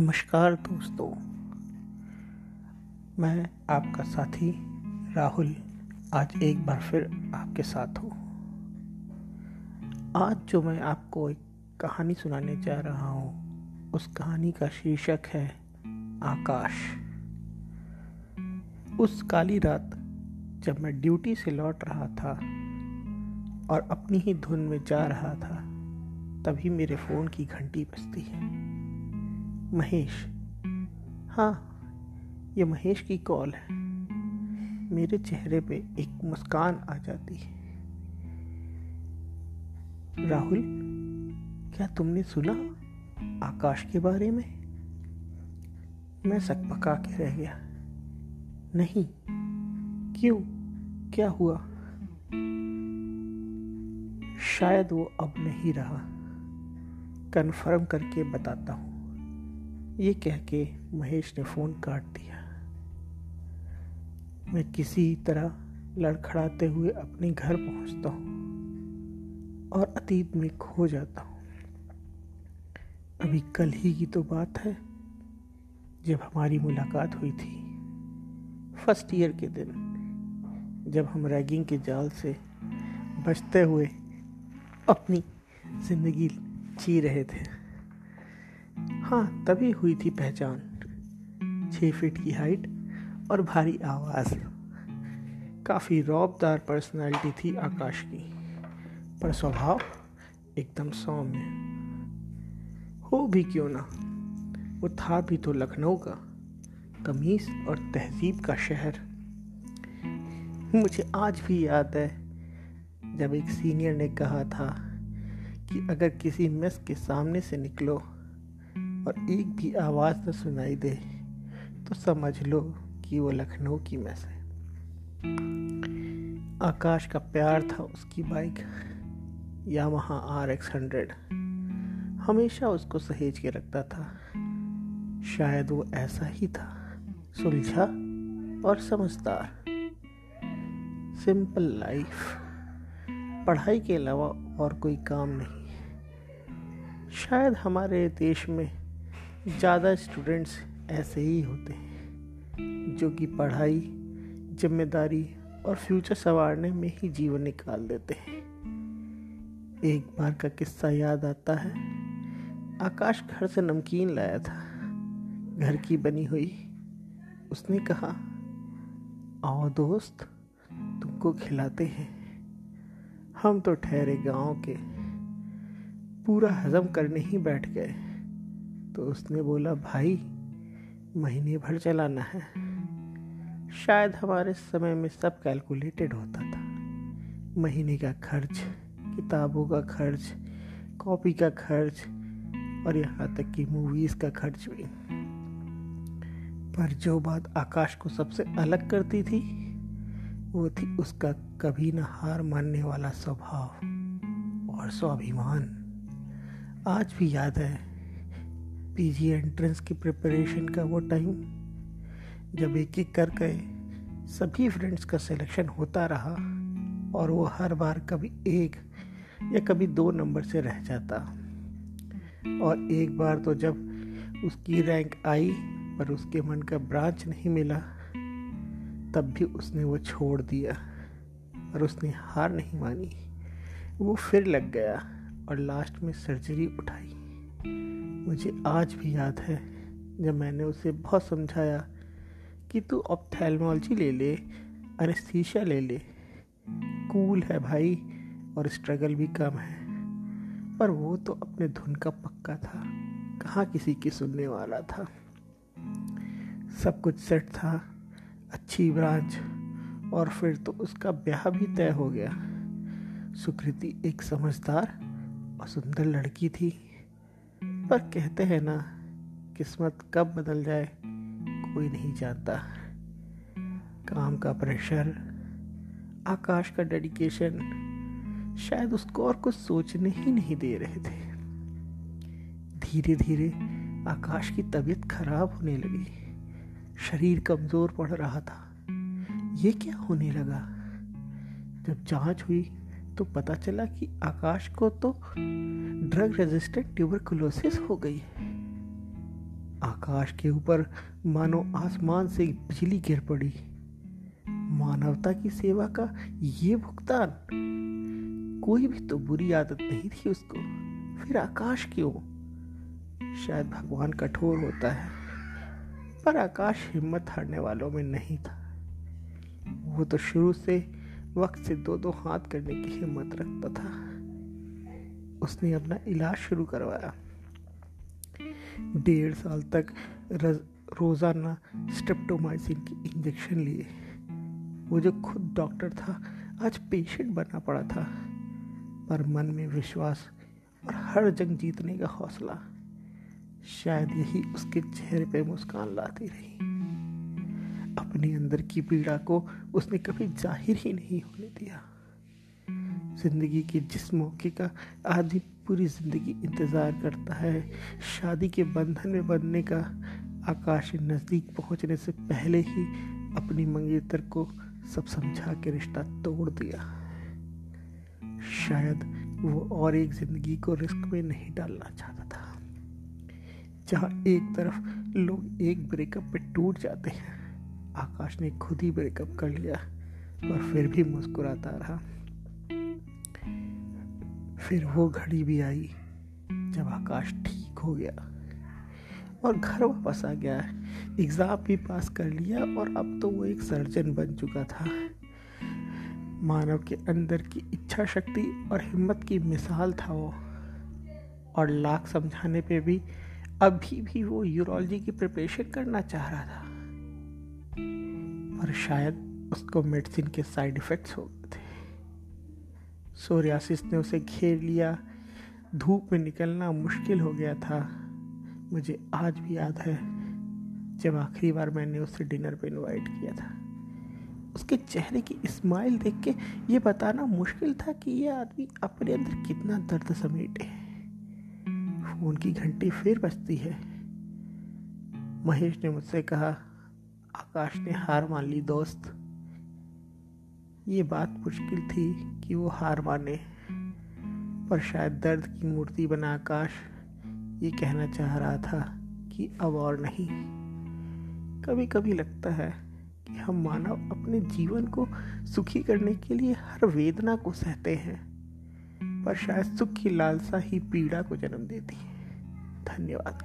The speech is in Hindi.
नमस्कार दोस्तों। मैं आपका साथी राहुल आज एक बार फिर आपके साथ हूँ। आज जो मैं आपको एक कहानी सुनाने जा रहा हूँ, उस कहानी का शीर्षक है आकाश। उस काली रात जब मैं ड्यूटी से लौट रहा था और अपनी ही धुन में जा रहा था, तभी मेरे फ़ोन की घंटी बजती है। महेश। हाँ ये महेश की कॉल है। मेरे चेहरे पे एक मुस्कान आ जाती है। राहुल, क्या तुमने सुना आकाश के बारे में? मैं सकपका के रह गया। नहीं, क्यों? क्या हुआ? शायद वो अब नहीं रहा। कन्फर्म करके बताता हूँ। ये कह के महेश ने फ़ोन काट दिया। मैं किसी तरह लड़खड़ाते हुए अपने घर पहुँचता हूँ और अतीत में खो जाता हूँ। अभी कल ही की तो बात है, जब हमारी मुलाकात हुई थी, फ़र्स्ट ईयर के दिन, जब हम रैगिंग के जाल से बचते हुए अपनी ज़िंदगी जी रहे थे। हाँ तभी हुई थी पहचान। छः फीट की हाइट और भारी आवाज़। काफ़ी रौबदार पर्सनालिटी थी आकाश की, पर स्वभाव एकदम सौम्य। हो भी क्यों ना? वो था भी तो लखनऊ का तमीज़ और तहजीब का शहर। मुझे आज भी याद है, जब एक सीनियर ने कहा था कि अगर किसी मेस के सामने से निकलो और एक भी आवाज़ न सुनाई दे तो समझ लो कि वो लखनऊ की मेस है। आकाश का प्यार था उसकी बाइक। या वहाँ आर एक्स हंड्रेड हमेशा उसको सहेज के रखता था। शायद वो ऐसा ही था, सुलझा और समझदार। सिंपल लाइफ, पढ़ाई के अलावा और कोई काम नहीं। शायद हमारे देश में ज़्यादा स्टूडेंट्स ऐसे ही होते हैं, जो कि पढ़ाई, ज़िम्मेदारी और फ्यूचर संवारने में ही जीवन निकाल देते हैं। एक बार का किस्सा याद आता है, आकाश घर से नमकीन लाया था। घर की बनी हुई, उसने कहा, आओ दोस्त, तुमको खिलाते हैं। हम तो ठहरे गाँव के, पूरा हजम करने ही बैठ गए। तो उसने बोला, भाई, महीने भर चलाना है। शायद हमारे समय में सब कैलकुलेटेड होता था। महीने का खर्च, किताबों का खर्च, कॉपी का खर्च और यहाँ तक कि मूवीज़ का खर्च भी। पर जो बात आकाश को सबसे अलग करती थी, वो थी उसका कभी न हार मानने वाला स्वभाव और स्वाभिमान। आज भी याद है पीजी एंट्रेंस की प्रिपरेशन का वो टाइम जब एक एक कर गए, सभी फ्रेंड्स का सिलेक्शन होता रहा और वो हर बार कभी एक या कभी दो नंबर से रह जाता। और एक बार तो जब उसकी रैंक आई पर उसके मन का ब्रांच नहीं मिला, तब भी उसने वो छोड़ दिया और उसने हार नहीं मानी। वो फिर लग गया और लास्ट में सर्जरी उठाई। मुझे आज भी याद है जब मैंने उसे बहुत समझाया कि तू ऑप्थेलमोलॉजी ले ले अनेस्थीसिया ले ले। कूल है भाई और स्ट्रगल भी कम है। पर वो तो अपने धुन का पक्का था, कहाँ किसी की सुनने वाला था। सब कुछ सेट था, अच्छी ब्रांच, और फिर तो उसका ब्याह भी तय हो गया। सुकृति एक समझदार और सुंदर लड़की थी। पर कहते हैं ना, किस्मत कब बदल जाए, कोई नहीं जानता। काम का प्रेशर आकाश का डेडिकेशन शायद उसको और कुछ सोचने ही नहीं दे रहे थे। धीरे धीरे आकाश की तबीयत खराब होने लगी। शरीर कमज़ोर पड़ रहा था। ये क्या होने लगा? जब जाँच हुई तो पता चला कि आकाश को तो ड्रग रेजिस्टेंट ट्यूबरकुलोसिस हो गई है। आकाश के ऊपर मानो आसमान से बिजली गिर पड़ी। मानवता की सेवा का ये भुगतान। कोई भी तो बुरी आदत नहीं थी उसको। फिर आकाश क्यों? शायद भगवान कठोर होता है। पर आकाश हिम्मत हारने वालों में नहीं था। वो तो शुरू से वक्त से दो दो हाथ करने की हिम्मत रखता था। उसने अपना इलाज शुरू करवाया। डेढ़ साल तक रोज़ाना स्ट्रेप्टोमाइसिन की इंजेक्शन लिए। वो जो खुद डॉक्टर था, आज पेशेंट बनना पड़ा था। पर मन में विश्वास और हर जंग जीतने का हौसला, शायद यही उसके चेहरे पे मुस्कान लाती रही। अपने अंदर की पीड़ा को उसने कभी ज़ाहिर ही नहीं होने दिया। ज़िंदगी के जिस मौके का आदमी पूरी ज़िंदगी इंतज़ार करता है, शादी के बंधन में बंधने का आकाश नज़दीक पहुँचने से पहले ही अपनी मंगेतर को सब समझा के रिश्ता तोड़ दिया। शायद वो और एक ज़िंदगी को रिस्क में नहीं डालना चाहता था, जहाँ एक तरफ़ लोग एक ब्रेकअप पे टूट जाते हैं। आकाश ने खुद ही ब्रेकअप कर लिया, पर फिर भी मुस्कुराता रहा। फिर वो घड़ी भी आई, जब आकाश ठीक हो गया और घर वापस आ गया। एग्ज़ाम भी पास कर लिया और अब तो वो एक सर्जन बन चुका था। मानव के अंदर की इच्छा शक्ति और हिम्मत की मिसाल था वो। और लाख समझाने पे भी अभी भी वो यूरोलॉजी की प्रिपरेशन करना चाह रहा था। पर शायद उसको मेडिसिन के साइड इफ़ेक्ट्स हो गए थे। सोरियासिस ने उसे घेर लिया। धूप में निकलना मुश्किल हो गया था। मुझे आज भी याद है जब आखिरी बार मैंने उसे डिनर पे इनवाइट किया था। उसके चेहरे की स्माइल देख के ये बताना मुश्किल था कि ये आदमी अपने अंदर कितना दर्द समेटे। फ़ोन की घंटी फिर बजती है। महेश ने मुझसे कहा आकाश ने हार मान ली, दोस्त। ये बात मुश्किल थी कि वो हार माने, पर शायद दर्द की मूर्ति बना आकाश ये कहना चाह रहा था कि अब और नहीं। कभी कभी लगता है कि हम मानव अपने जीवन को सुखी करने के लिए हर वेदना को सहते हैं, पर शायद सुख की लालसा ही पीड़ा को जन्म देती है। धन्यवाद।